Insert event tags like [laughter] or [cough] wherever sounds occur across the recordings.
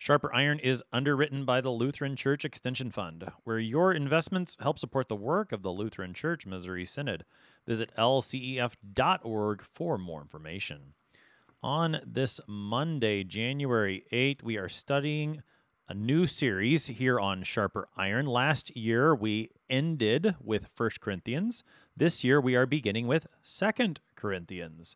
Sharper Iron is underwritten by the Lutheran Church Extension Fund, where your investments help support the work of the Lutheran Church Missouri Synod. Visit lcef.org for more information. On this Monday, January 8th, we are studying a new series here on Sharper Iron. Last year, we ended with 1 Corinthians. This year, we are beginning with 2 Corinthians.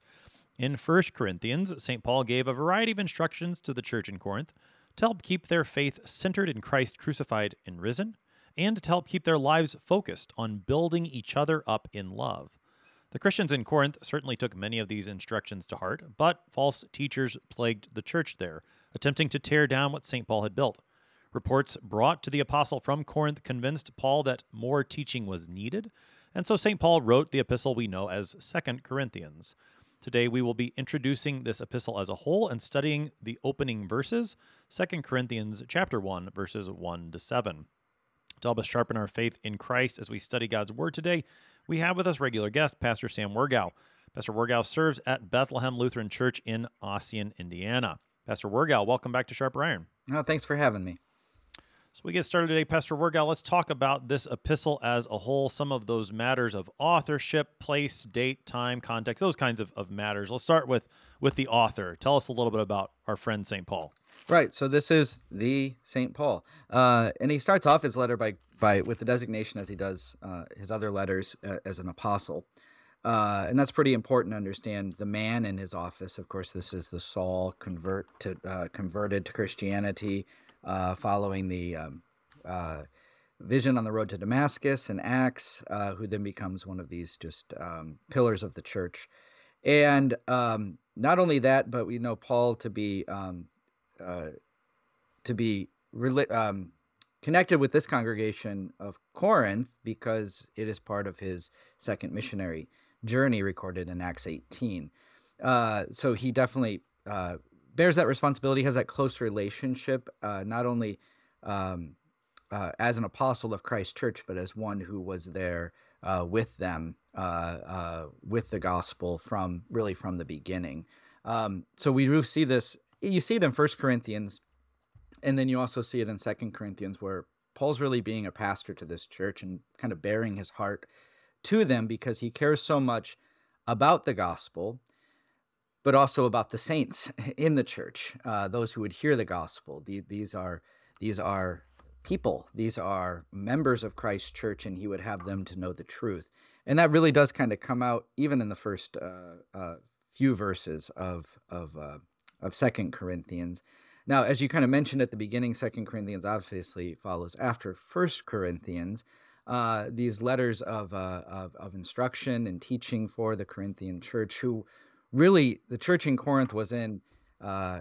In 1 Corinthians, St. Paul gave a variety of instructions to the church in Corinth to help keep their faith centered in Christ crucified and risen, and to help keep their lives focused on building each other up in love. The Christians in Corinth certainly took many of these instructions to heart, but false teachers plagued the church there, attempting to tear down what St. Paul had built. Reports brought to the apostle from Corinth convinced Paul that more teaching was needed, and so St. Paul wrote the epistle we know as 2 Corinthians. Today we will be introducing this epistle as a whole and studying the opening verses, 2 Corinthians chapter 1 verses 1 to 7. To help us sharpen our faith in Christ as we study God's word today, we have with us regular guest Pastor Sam Wirgau. Pastor Wirgau serves at Bethlehem Lutheran Church in Ossian, Indiana. Pastor Wirgau, welcome back to Sharper Iron. Oh, thanks for having me. So we get started today, Pastor Wirgau. Let's talk about this epistle as a whole, some of those matters of authorship, place, date, time, context, those kinds of, of matters. Let's start with with the author. Tell us a little bit about our friend St. Paul. Right. So this is the St. Paul. Uh, and he starts off his letter by, by with the designation as he does uh, his other letters uh, as an apostle. Uh, and that's pretty important to understand the man in his office. Of course, this is the Saul convert to uh, converted to Christianity, uh, following the um, uh, vision on the road to Damascus and Acts, uh, who then becomes one of these just um, pillars of the church. And um, not only that, but we know Paul to be um, uh, to be um, connected with this congregation of Corinth because it is part of his second missionary journey recorded in Acts 18. Uh, so he definitely uh, bears that responsibility, has that close relationship, uh, not only um, uh, as an apostle of Christ Church, but as one who was there uh, with them, uh, uh, with the gospel from really from the beginning. Um, so we do see this. You see it in First Corinthians, and then you also see it in Second Corinthians, where Paul's really being a pastor to this church and kind of bearing his heart to them because he cares so much about the gospel but also about the saints [laughs] in the church, uh, those who would hear the gospel. The, these are these are people. These are members of Christ's church, and he would have them to know the truth. And that really does kind of come out even in the first uh, uh, few verses of of uh, of Second Corinthians. Now, as you kind of mentioned at the beginning, Second Corinthians obviously follows after First Corinthians. Uh, these letters of, uh, of, of instruction and teaching for the Corinthian church, who really the church in Corinth was in uh,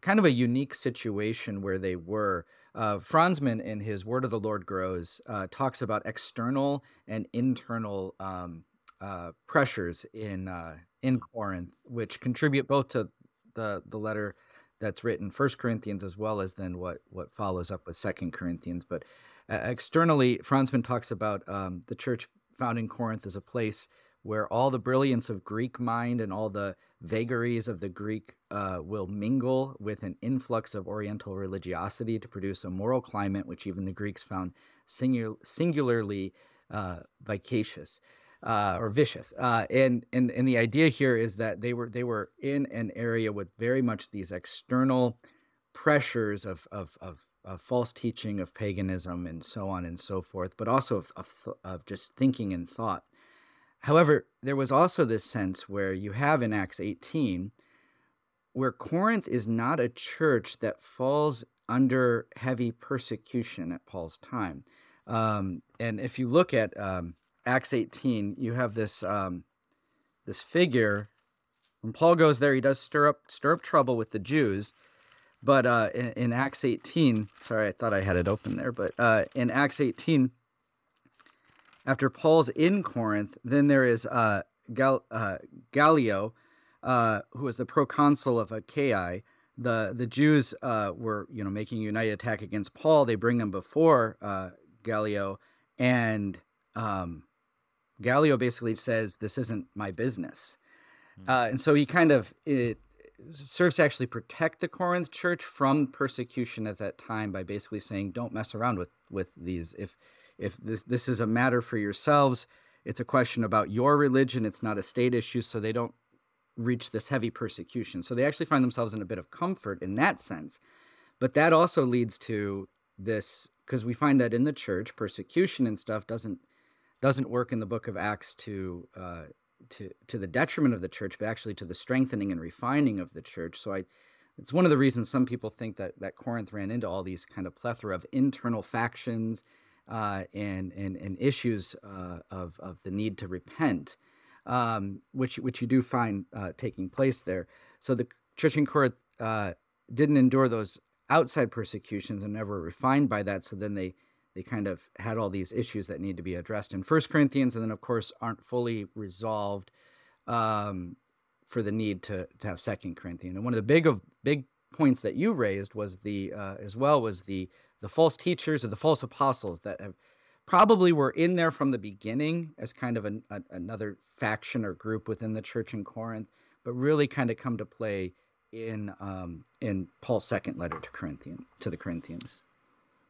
kind of a unique situation where they were. Uh, Franzmann, in his Word of the Lord Grows, uh, talks about external and internal um, uh, pressures in uh, in Corinth, which contribute both to the the letter that's written First Corinthians as well as then what what follows up with Second Corinthians. But uh, externally, Franzmann talks about um, the church found in Corinth as a place where all the brilliance of Greek mind and all the vagaries of the Greek uh, will mingle with an influx of Oriental religiosity to produce a moral climate which even the Greeks found singular, singularly uh, vicacious. Uh, or vicious, uh, and and and the idea here is that they were they were in an area with very much these external pressures of, of, of, of, false teaching of paganism and so on and so forth, but also of, of, of just thinking and thought. However, there was also this sense where you have in Acts 18 where Corinth is not a church that falls under heavy persecution at Paul's time. Um, and if you look at um, Acts 18, you have this um, this figure. When Paul goes there, he does stir up stir up trouble with the Jews. But uh, in, in, Acts 18, sorry, I thought I had it open there, but uh, in Acts 18, after Paul's in Corinth, then there is uh, Gal- uh, Gallio, uh, who was the proconsul of Achaia. The the Jews uh, were you know making a united attack against Paul. They bring him before uh, Gallio, and um, Gallio basically says, "This isn't my business," mm-hmm. and so he kind of it serves to actually protect the Corinth church from persecution at that time by basically saying, "Don't mess around with with these. If if this this is a matter for yourselves." It's a question about your religion. It's not a state issue, so they don't reach this heavy persecution. So they actually find themselves in a bit of comfort in that sense. But that also leads to this because we find that in the church, persecution and stuff doesn't doesn't work in the book of Acts to uh, to to the detriment of the church, but actually to the strengthening and refining of the church. So I, it's one of the reasons some people think that that Corinth ran into all these kind of plethora of internal factions uh, and, and and issues uh, of of the need to repent um, which which you do find uh, taking place there. So the church in Corinth uh, didn't endure those outside persecutions and never refined by that. So then they they kind of had all these issues that need to be addressed in First Corinthians, and then of course aren't fully resolved um, for the need to to have Second Corinthians. And one of the big of big points that you raised was the uh, as well was the the false teachers or the false apostles that have probably were in there from the beginning as kind of an, a, another faction or group within the church in Corinth, but really kind of come to play in um, in Paul's second letter to Corinthian to the Corinthians.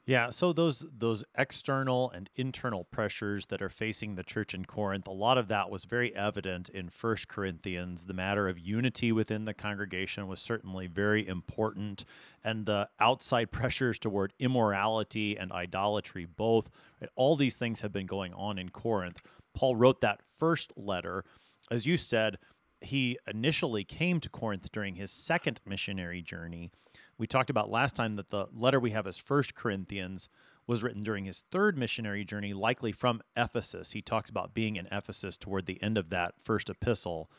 Yeah, so those those external and internal pressures that are facing the church in Corinth, a lot of that was very evident in First Corinthians. The matter of unity within the congregation was certainly very important, and the outside [laughs] pressures toward immorality and idolatry both. Right, all these things have been going on in Corinth. Paul wrote that first letter, as you said, he initially came to Corinth during his second missionary journey we talked about last time that the letter we have as First Corinthians was written during his third missionary journey, likely from Ephesus. He talks about being in Ephesus toward the end of that first epistle.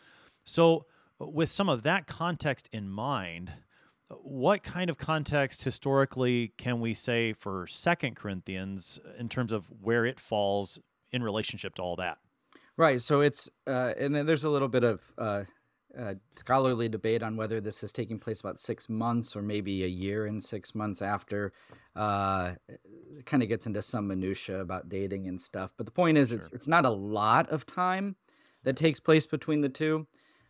So, with some of that context in mind, what kind of context historically can we say for Second Corinthians in terms of where it falls in relationship to all that? Right. So it's uh, and then there's a little bit of uh, uh, scholarly debate on whether this is taking place about six months or maybe a year and six months after. Uh, kind of gets into some minutia about dating and stuff. But the point is, sure. it's it's not a lot of time that takes place between the two.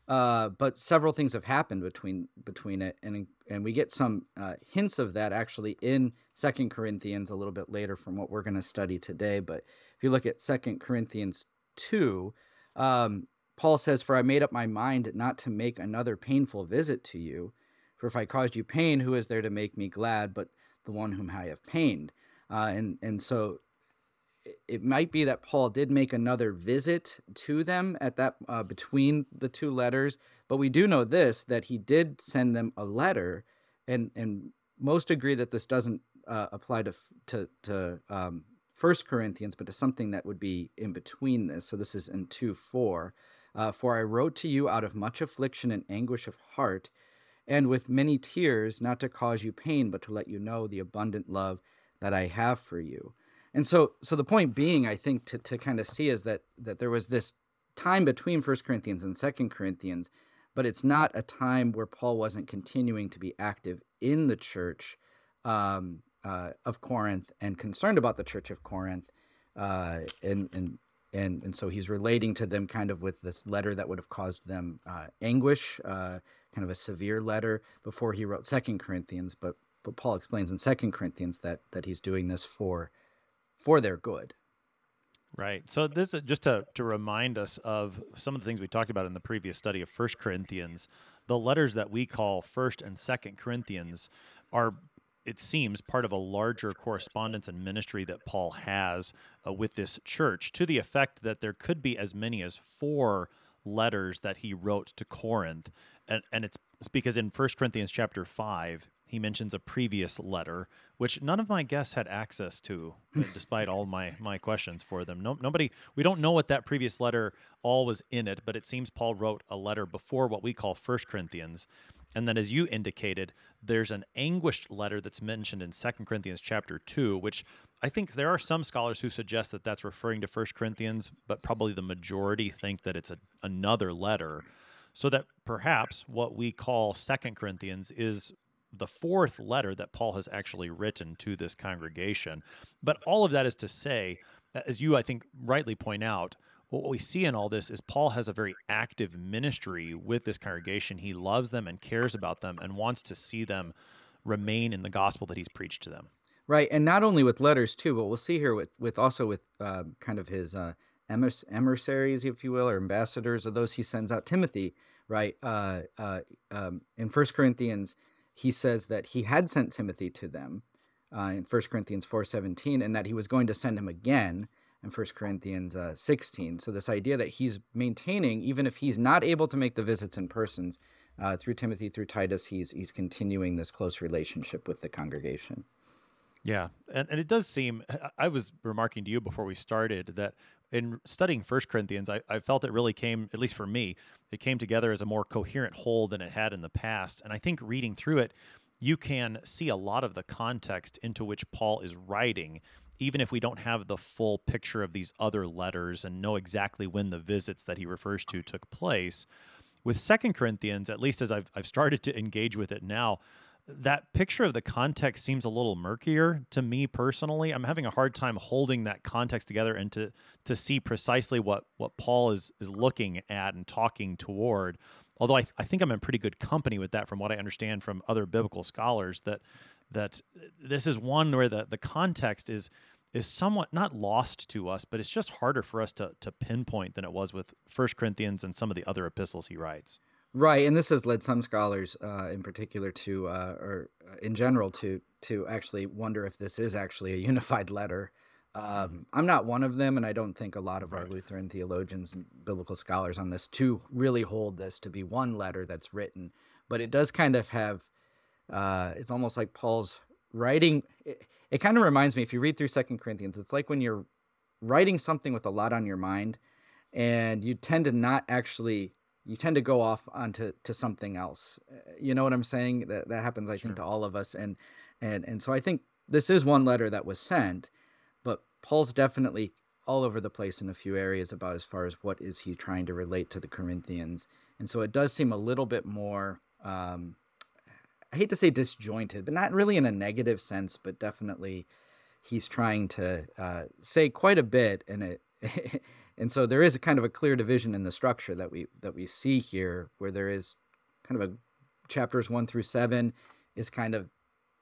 Uh, but several things have happened between between it, and and we get some uh, hints of that actually in Second Corinthians a little bit later from what we're going to study today. But if you look at Second Corinthians two, um, Paul says, For I made up my mind not to make another painful visit to you. For if I caused you pain, who is there to make me glad but the one whom I have pained? Uh, and, and so it might be that Paul did make another visit to them at that uh, between the two letters, but we do know this that he did send them a letter, and and most agree that this doesn't uh, apply to to to um, First Corinthians, but to something that would be in between this. So this is in two four. Uh, for I wrote to you out of much affliction and anguish of heart, and with many tears, not to cause you pain, but to let you know the abundant love that I have for you. And so, so the point being, I think, to, to kind of see is that that there was this time between First Corinthians and Second Corinthians, but it's not a time where Paul wasn't continuing to be active in the church um, uh, of Corinth and concerned about the church of Corinth, uh, and and and and so he's relating to them kind of with this letter that would have caused them uh, anguish, uh, kind of a severe letter before he wrote Second Corinthians. But but Paul explains in Second Corinthians that that he's doing this for for their good. Right. So this is just to to remind us of some of the things we talked about in the previous study of First Corinthians. The letters that we call First and Second Corinthians are it seems, part of a larger correspondence and ministry that Paul has uh, with this church to the effect that there could be as many as four letters that he wrote to Corinth. And, and it's, it's because in 1 Corinthians chapter 5, he mentions a previous letter, which none of my guests had access to, uh, despite all my, my questions for them. No, nobody, we don't know what that previous letter all was in it, but it seems Paul wrote a letter before what we call First Corinthians. And then as you indicated, there's an anguished letter that's mentioned in Second Corinthians chapter 2, which I think there are some scholars who suggest that that's referring to First Corinthians, but probably the majority think that it's a, another letter. So that perhaps what we call Second Corinthians is the fourth letter that Paul has actually written to this congregation. But all of that is to say, as you, I think, rightly point out, what we see in all this is Paul has a very active ministry with this congregation. He loves them and cares about them and wants to see them remain in the gospel that he's preached to them. Right, and not only with letters too, but we'll see here with with also with uh, kind of his uh, emissaries, if you will, or ambassadors, or those he sends out. Timothy, right? Uh, uh, um, in First Corinthians, he says that he had sent Timothy to them uh, in First Corinthians four seventeen, and that he was going to send him again in First Corinthians uh, sixteen. So this idea that he's maintaining, even if he's not able to make the visits in person, uh, through Timothy, through Titus, he's he's continuing this close relationship with the congregation. Yeah, and, and it does seem. I was remarking to you before we started that in studying First Corinthians, I, I felt it really came, at least for me, it came together as a more coherent whole than it had in the past. And I think reading through it, you can see a lot of the context into which Paul is writing, even if we don't have the full picture of these other letters and know exactly when the visits that he refers to took place. With Second Corinthians, at least as I've, I've started to engage with it now, that picture of the context seems a little murkier to me personally. I'm having a hard time holding that context together and to to see precisely what what Paul is is looking at and talking toward. Although I, I think I'm in pretty good company with that from what I understand from other biblical scholars that that this is one where the, the context is is somewhat not lost to us, but it's just harder for us to to pinpoint than it was with First Corinthians and some of the other epistles he writes. Right, and this has led some scholars, uh, in particular, to uh, or uh, in general, to to actually wonder if this is actually a [laughs] unified letter. Um, mm-hmm. I'm not one of them, and I don't think a lot of our Lutheran theologians and biblical scholars on this to really hold this to be one letter that's written. But it does kind of have. Uh, it's almost like Paul's writing. It, it kind of reminds me, if you read through Second Corinthians, it's like when you're writing something with a lot on your mind, and you tend to not actually you tend to go off onto to something else. Uh, you know what I'm saying? That that happens, I sure. think, to all of us. And and and so I think this is one letter that was sent, but Paul's definitely all over the place in a few areas about as far as what is he trying to relate to the Corinthians. And so it does seem a little bit more. Um, I hate to say disjointed, but not really in a negative sense, but definitely he's trying to uh, say quite a bit, and it [laughs] and so there is a kind of a clear division in the structure that we that we see here where there is kind of a chapters 1 through 7 is kind of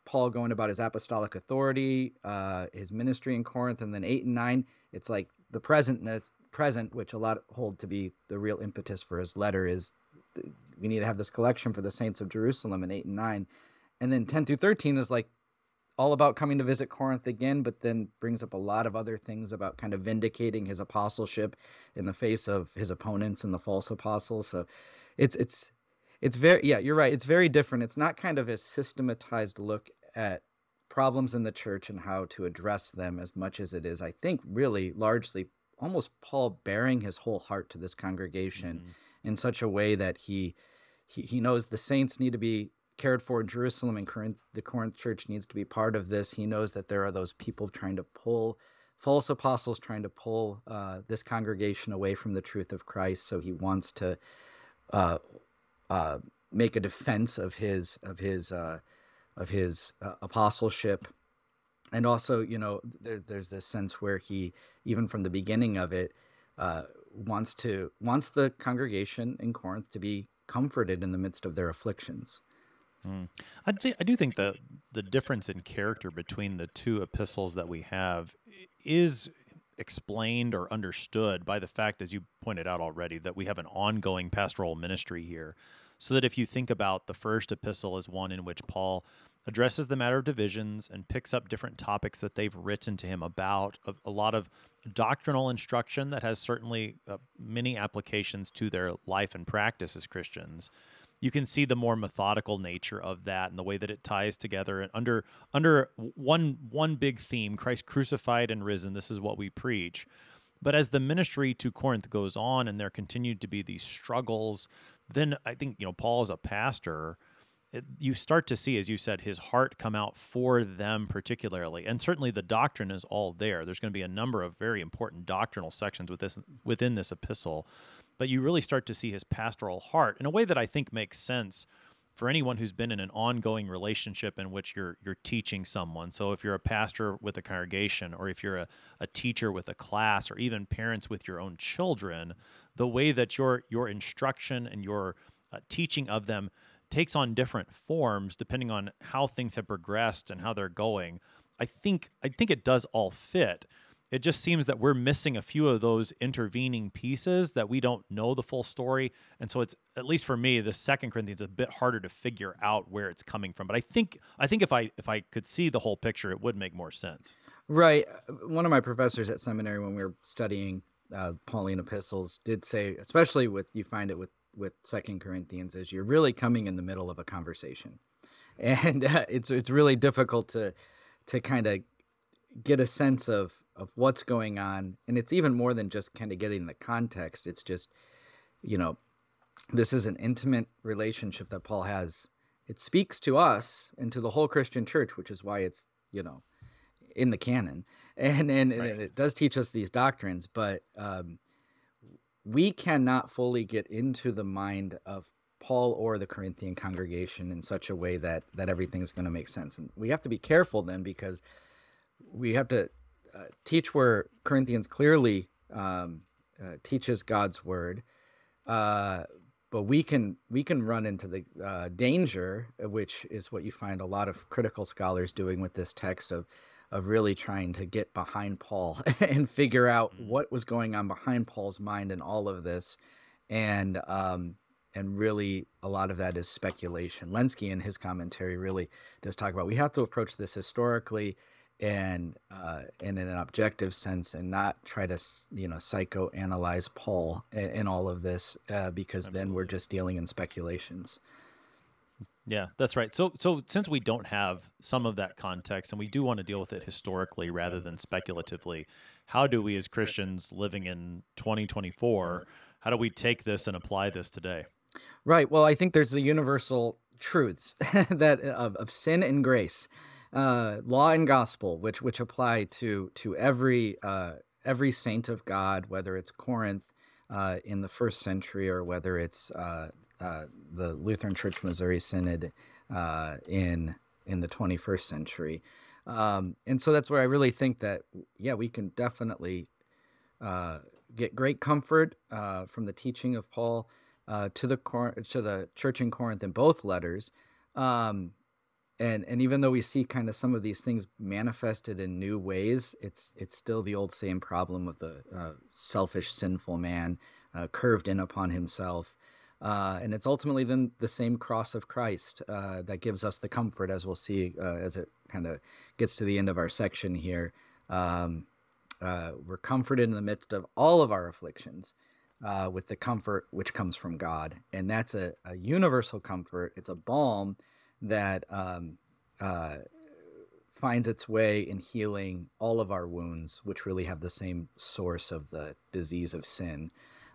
paul going about his apostolic authority uh, his ministry in corinth and then 8 and 9 it's like the presentness present which a lot hold to be the real impetus for his letter is we need to have this collection for the saints of jerusalem in 8 and 9 and then 10 through 13 is like all about coming to visit Corinth again, but then brings up a lot of other things about kind of vindicating his apostleship in the face of his opponents and the false apostles. So it's it's it's very yeah, you're right. It's very different. It's not kind of a systematized look at problems in the church and how to address them as much as it is, I think, really largely almost Paul bearing his whole heart to this congregation mm-hmm. In such a way that he he, he knows the saints need to be cared for in Jerusalem and Corinth, the Corinth church needs to be part of this. He knows that there are those people trying to pull false apostles trying to pull uh, this congregation away from the truth of Christ. So he wants to uh, uh, make a defense of his of his uh, of his uh, apostleship, and also you know there, there's this sense where he even from the beginning of it uh, wants to wants the congregation in Corinth to be comforted in the midst of their afflictions. Mm. I, th- I do think the the difference in character between the two epistles that we have is explained or understood by the fact, as you pointed out already, that we have an ongoing pastoral ministry here. So that if you think about the first epistle as one in which Paul addresses the matter of divisions and picks up different topics that they've written to him about, a, a lot of doctrinal instruction that has certainly uh, many applications to their life and practice as Christians. You can see the more methodical nature of that and the way that it ties together. And under under one one big theme christ crucified and risen this is what we preach. But as the ministry to corinth goes on and there continued to be these struggles then i think you know paul as a pastor it, you start to see, as you said, his heart come out for them particularly, and certainly the doctrine is all there. There's going to be a number of very important doctrinal sections with this within this epistle, but you really start to see his pastoral heart in a way that I think makes sense for anyone who's been in an ongoing relationship in which you're you're teaching someone. So if you're a pastor with a congregation, or if you're a, a teacher with a class, or even parents with your own children, the way that your your instruction and your uh, teaching of them takes on different forms depending on how things have progressed and how they're going. I think I think it does all fit. It just seems that we're missing a few of those intervening pieces that we don't know the full story, and so it's at least for me, the Second Corinthians a bit harder to figure out where it's coming from. But I think I think if I if I could see the whole picture, it would make more sense. Right. One of my professors at seminary, when we were studying uh, Pauline epistles, did say, especially with you find it with with Second Corinthians is you're really coming in the middle of a conversation, [laughs] and uh, it's it's really difficult to to kind of get a sense of of what's going on, and it's even more than just kind of getting the context. It's just you know this is an intimate relationship that Paul has. It speaks to us and to the whole Christian church, which is why it's you know in the canon, and and, right. and it does teach us these doctrines, but um, we cannot fully get into the mind of Paul or the Corinthian congregation in such a way that that everything is going to make sense. And we have to be careful then because we have to uh, teach where Corinthians clearly um, uh, teaches God's word, uh, but we can we can run into the uh, danger, which is what you find a lot of critical scholars doing with this text of of really trying to get behind Paul [laughs] and figure out mm. what was going on behind Paul's mind and all of this, and um, and really a lot of that is speculation. Lenski in his commentary really does talk about we have to approach this historically and uh, and in an objective sense and not try to you know psychoanalyze Paul in, in all of this uh, because Absolutely. then we're just dealing in speculations. Yeah, that's right. So so since we don't have some of that context and we do want to deal with it historically rather than speculatively, how do we as Christians living in 2024, how do we take this and apply this today? Right. Well, I think there's the universal truths [laughs] that of, of sin and grace, uh, law and gospel, which which apply to to every uh, every saint of God, whether it's Corinth uh, in the first century or whether it's uh, the Lutheran Church Missouri Synod uh, in in the 21st century. Um, and so that's where I really think that yeah we can definitely uh, get great comfort uh, from the teaching of Paul uh, to the Cor- to the church in Corinth in both letters. Um, and and even though we see kind of some of these things manifested in new ways, it's it's still the old same problem of the selfish, sinful man curved in upon himself. Uh, and it's ultimately then the same cross of Christ uh, that gives us the comfort, as we'll see uh, as it kind of gets to the end of our section here. Um, uh, we're comforted in the midst of all of our afflictions uh, with the comfort which comes from God. And that's a, a universal comfort, it's a balm that um, uh, finds its way in healing all of our wounds, which really have the same source of the disease of sin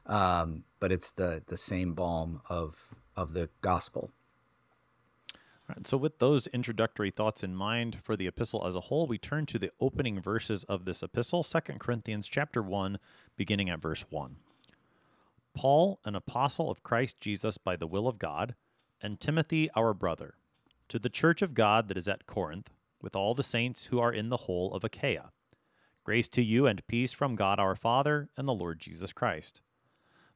um, but it's the the same balm of of the gospel. All right, so, with those introductory thoughts in mind for the epistle as a whole, we turn to the opening verses of this epistle, 2 Corinthians chapter 1, beginning at verse 1. Paul, an apostle of Christ Jesus by the will of God, and Timothy, our brother, to the church of God that is at Corinth, with all the saints who are in the whole of Achaia. Grace to you and peace from God our Father and the Lord Jesus Christ.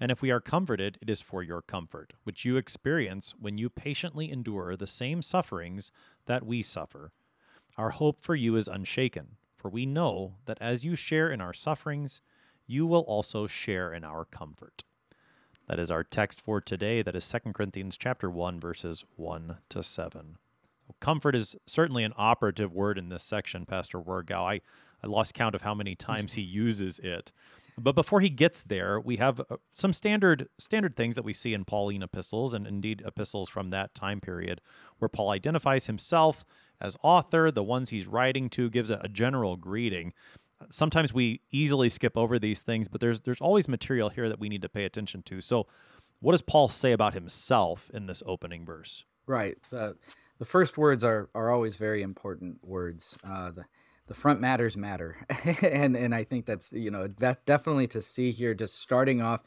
and if we are comforted, it is for your comfort, which you experience when you patiently endure the same sufferings that we suffer. Our hope for you is unshaken, for we know that as you share in our sufferings, you will also share in our comfort. That is our text for today. That is 2 Corinthians chapter 1 verses 1 to 7. Comfort is certainly an operative word in this section, Pastor Wirgau. I, I lost count of how many times he uses it. But before he gets there, we have uh, some standard standard things that we see in Pauline epistles and indeed epistles from that time period, where Paul identifies himself as author, the ones he's writing to, gives a, a general greeting. Sometimes we easily skip over these things, but there's there's always material here that we need to pay attention to. So, what does Paul say about himself in this opening verse? Right. The the first words are are always very important words. Uh, the the front matters matter, [laughs] and and I think that's you know that definitely to see here just starting off,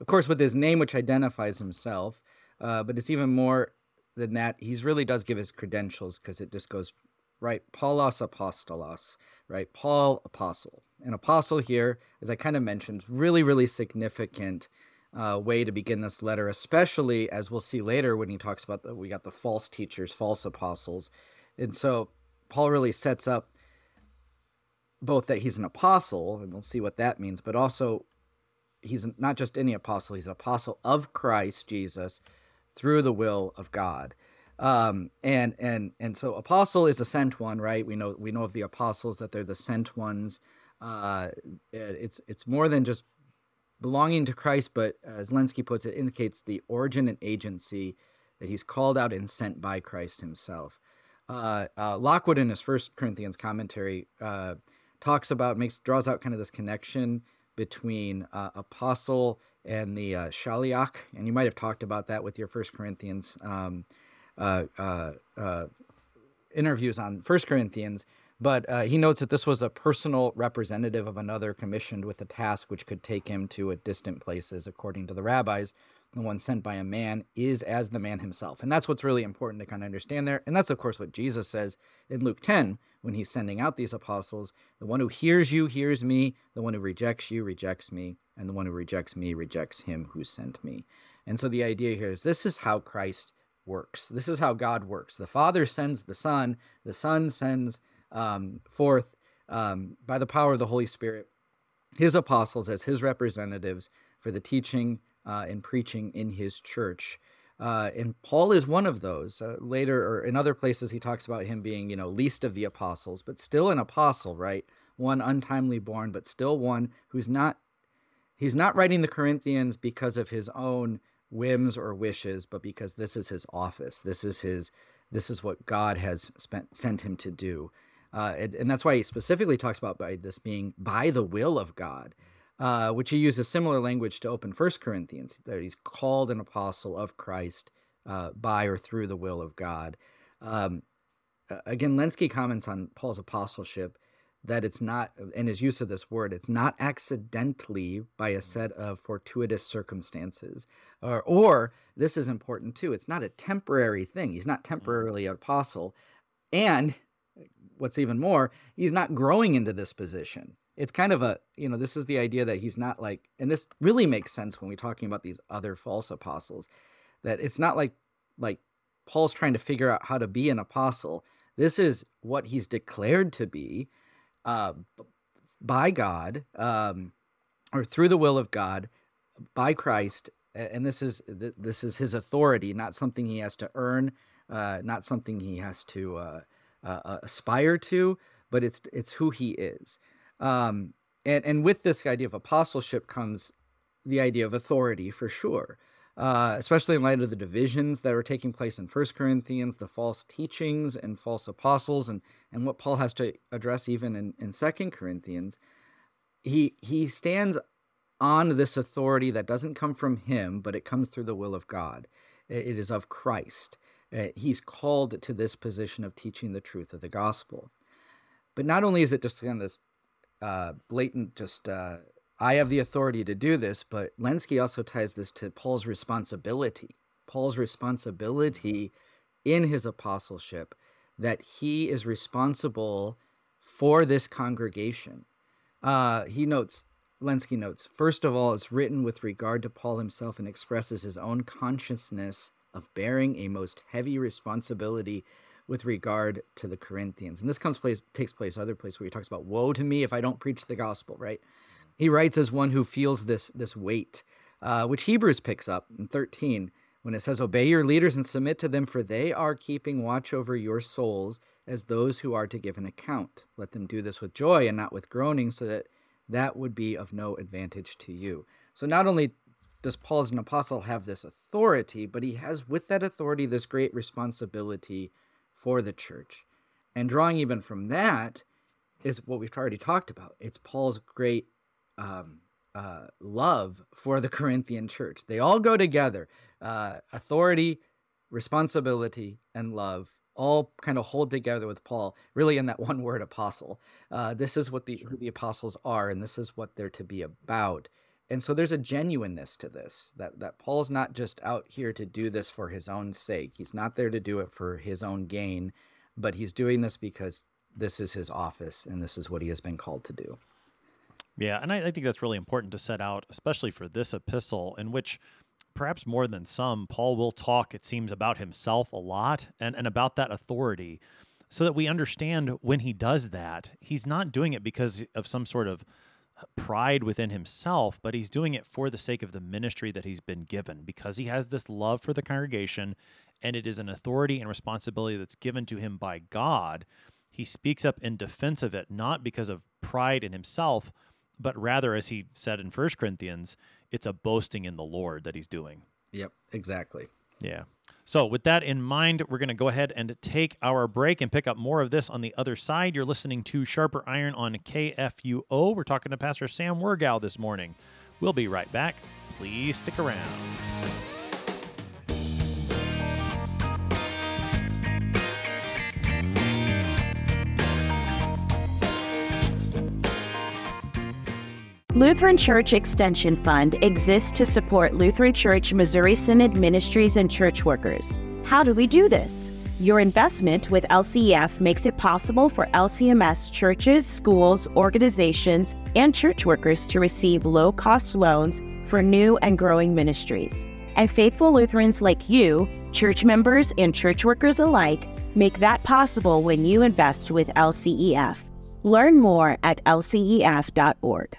of course with his name which identifies himself, uh, but it's even more than that. He really does give his credentials because it just goes right. Paulos apostolos, right? Paul apostle. An apostle here, as I kind of mentioned, really really significant. Uh, way to begin this letter, especially as we'll see later when he talks about the, we got the false teachers, false apostles, and so Paul really sets up both that he's an apostle, and we'll see what that means, but also he's not just any apostle, he's an apostle of Christ Jesus through the will of God. Um, and and and so apostle is a sent one, right? We know we know of the apostles that they're the sent ones. Uh, it's it's more than just belonging to Christ, but as Lenski puts it, indicates the origin and agency that he's called out and sent by Christ himself. Uh, uh, Lockwood in his First Corinthians commentary uh, talks about makes draws out kind of this connection between uh, apostle and the uh, shaliach, and you might have talked about that with your First Corinthians um, uh, uh, uh interviews on First Corinthians. But uh, he notes that this was a personal representative of another commissioned with a task which could take him to distant places, according to the rabbis the one sent by a man is as the man himself. And that's what's really important to kind of understand there. And that's, of course, what Jesus says in Luke 10 when he's sending out these apostles The one who hears you hears me, the one who rejects you rejects me, and the one who rejects me rejects him who sent me. And so the idea here is this is how Christ works. This is how God works. The Father sends the Son, the Son sends um, forth um, by the power of the Holy Spirit his apostles as his representatives for the teaching uh, and preaching in his church. Uh, and Paul is one of those. Uh, later, or in other places, he talks about him being, you know, least of the apostles, but still an apostle, right? One untimely born, but still one who's not. He's not writing the Corinthians because of his own whims or wishes, but because this is his office. This is his. This is what God has spent, sent him to do, uh, and, and that's why he specifically talks about by this being by the will of God uh, which he uses similar language to open First Corinthians, that he's called an apostle of Christ uh, by or through the will of God. Um, again, Lenski comments on Paul's apostleship that it's not, in his use of this word, it's not accidentally by a set of fortuitous circumstances. Or, or this is important too, it's not a temporary thing. He's not temporarily an apostle. And what's even more, he's not growing into this position it's kind of a you know this is the idea that he's not like and this really makes sense when we're talking about these other false apostles that it's not like like paul's trying to figure out how to be an apostle. This is what he's declared to be uh, by god um, or through the will of god by christ and this is this is his authority not something he has to earn uh, not something he has to uh, uh, aspire to but it's it's who he is um, and and with this idea of apostleship comes the idea of authority for sure. Uh, especially in light of the divisions that are taking place in First Corinthians, the false teachings and false apostles, and, and what Paul has to address even in, in Second Corinthians, he he stands on this authority that doesn't come from him, but it comes through the will of God. It is of Christ. Uh, he's called to this position of teaching the truth of the gospel. But not only is it just on this uh, blatant just uh, I have the authority to do this, but Lenski also ties this to Paul's responsibility. Paul's responsibility in his apostleship that he is responsible for this congregation. Uh, he notes, Lenski notes, first of all, it's written with regard to Paul himself and expresses his own consciousness of bearing a most heavy responsibility with regard to the Corinthians. And this comes place takes place other place where he talks about woe to me if I don't preach the gospel, right? He writes as one who feels this this weight, uh, which Hebrews picks up in 13 when it says, Obey your leaders and submit to them, for they are keeping watch over your souls as those who are to give an account. Let them do this with joy and not with groaning, so that that would be of no advantage to you. So not only does Paul as an apostle have this authority, but he has with that authority this great responsibility for the church. And drawing even from that is what we've already talked about. It's Paul's great um, uh, love for the [laughs] Corinthian church. They all go together uh, authority, responsibility, and love all kind of hold together with Paul, really in that [laughs] one word apostle. Uh, this is what the, who the apostles are, and this is what they're to be about. And so there's a genuineness to this that, that Paul's not just out here to do this for his own sake. He's not there to do it for his own gain, but he's doing this because this is his office and this is what he has been called to do. Yeah, and I, I think that's really important to set out, especially for this epistle, in which perhaps more than some, Paul will talk, it seems, about himself a lot and, and about that authority so that we understand when he does that, he's not doing it because of some sort of pride within himself, but he's doing it for the sake of the ministry that he's been given because he has this love for the congregation and it is an authority and responsibility that's given to him by God. He speaks up in defense of it, not because of pride in himself, but rather, as he said in First Corinthians, it's a boasting in the Lord that he's doing. Yep, exactly. Yeah. So, with that in mind, we're going to go ahead and take our break and pick up more of this on the other side. You're listening to Sharper Iron on KFUO. We're talking to Pastor Sam Wirgau this morning. We'll be right back. Please stick around. Lutheran Church Extension Fund exists to support Lutheran Church Missouri Synod ministries and church workers. How do we do this? Your investment with LCEF makes it possible for LCMS churches, schools, organizations, and church workers to receive low cost loans for new and growing ministries. And faithful Lutherans like you, church members and church workers alike, make that possible when you invest with LCEF. Learn more at lcef.org.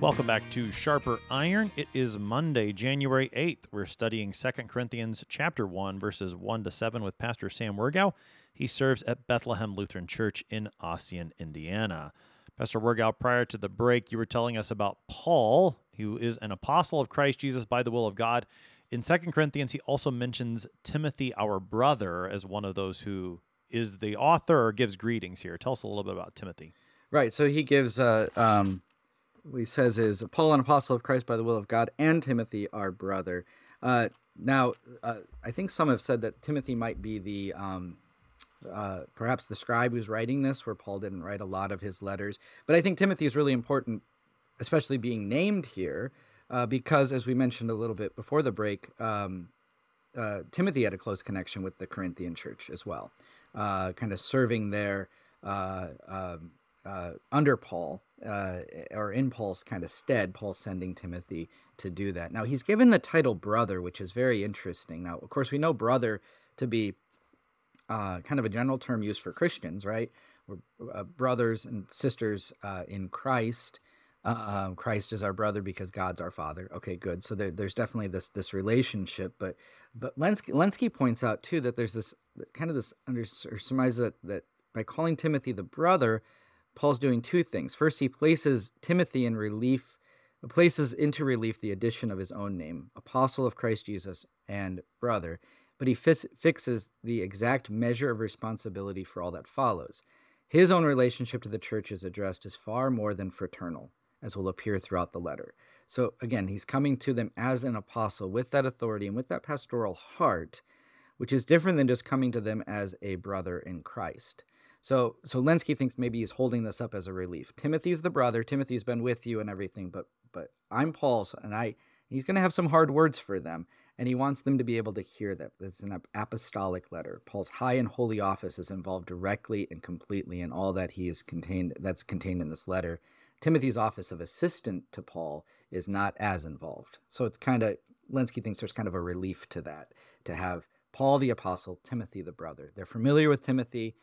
Welcome back to Sharper Iron. It is Monday, January 8th. We're studying 2 Corinthians chapter 1 verses 1 to 7 with Pastor Sam Wirgau. He serves at Bethlehem Lutheran Church in Ossian, Indiana. Pastor Wirgau, prior to the break, you were telling us about Paul, who is an apostle of Christ Jesus by the will of God. In 2 Corinthians, he also mentions Timothy, our brother, as one of those who is the author or gives greetings here. Tell us a little bit about Timothy. Right. So he gives uh, um, he says is Paul, an apostle of Christ by the will of God, and Timothy, our brother. Uh, now, uh, I think some have said that Timothy might be the um, uh, perhaps the scribe who's writing this, where Paul didn't write a lot of his letters. But I think Timothy is really important, especially being named here, uh, because as we mentioned a little bit before the break, um, uh, Timothy had a close connection with the Corinthian church as well, uh, kind of serving there um, under Paul uh, or in Paul's kind of stead, Paul sending Timothy to do that. Now, he's given the title brother, which is very interesting. Now, of course, we know brother to be uh, kind of a general term used for Christians, right? We're uh, brothers and sisters uh, in Christ. Uh, um, Christ is our brother because God's our father. Okay, good. So there, there's definitely this this relationship, but but Lenski, points out too that there's this kind of this under surmise that that by calling Timothy the brother, Paul's doing two things. First, he places Timothy in relief, places into relief the addition of his own name, apostle of Christ Jesus and brother, but he fixes the exact measure of responsibility for all that follows. His own relationship to the church is addressed as far more than fraternal, as will appear throughout the letter. So again, he's coming to them as an apostle with that authority and with that pastoral heart, which is different than just coming to them as a brother in Christ. So so Lenski thinks maybe he's holding this up as a relief. Timothy's the brother. Timothy's been with you and everything, but but I'm Paul's and I He's going to have some hard words for them, and he wants them to be able to hear that. It's an apostolic letter. Paul's high and holy office is involved directly and completely in all that he is contained that's contained in this letter. Timothy's office of assistant to Paul is not as involved. So it's kind of Lenski thinks there's kind of a relief to that to have Paul the apostle, Timothy the brother. They're familiar with Timothy,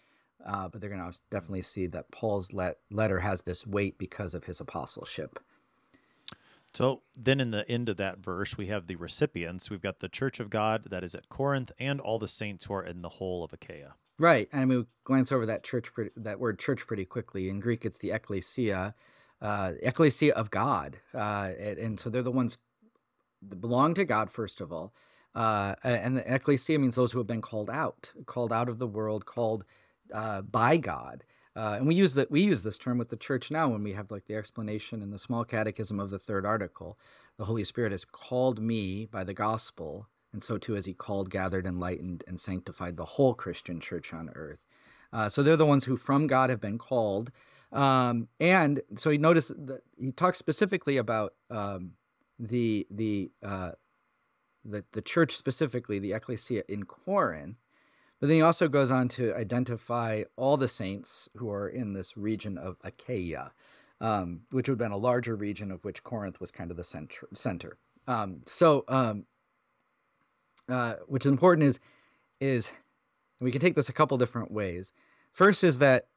uh, but they're going to definitely see that Paul's let- letter has this weight because of his apostleship. So then in the end of that verse, we have the recipients. We've got the church of God that is at Corinth and all the saints who are in the whole of Achaia. Right. And we glance over that church, that word church pretty quickly. In Greek, it's the ecclesia, uh, ecclesia of God. Uh, and, and, so they're the ones that belong to God, first of all. Uh, and the ecclesia means those who have been called out, called out of the world, called uh, by God. Uh, and we use that we use this term with the church now when we have like the explanation in the small catechism of the third article. The Holy Spirit has called me by the gospel, and so too has He called, gathered, enlightened, and sanctified the whole Christian church on earth. Uh, so they're the ones who from God have been called. Um, and so he noticed that he talks specifically about um, the the uh, the the church specifically, the ecclesia in Corinth, but then he also goes on to identify all the saints who are in this region of Achaia, um, which would have been a larger region of which Corinth was kind of the center. center. Um, so, um, uh, which is important is is we can take this a couple different ways. First is that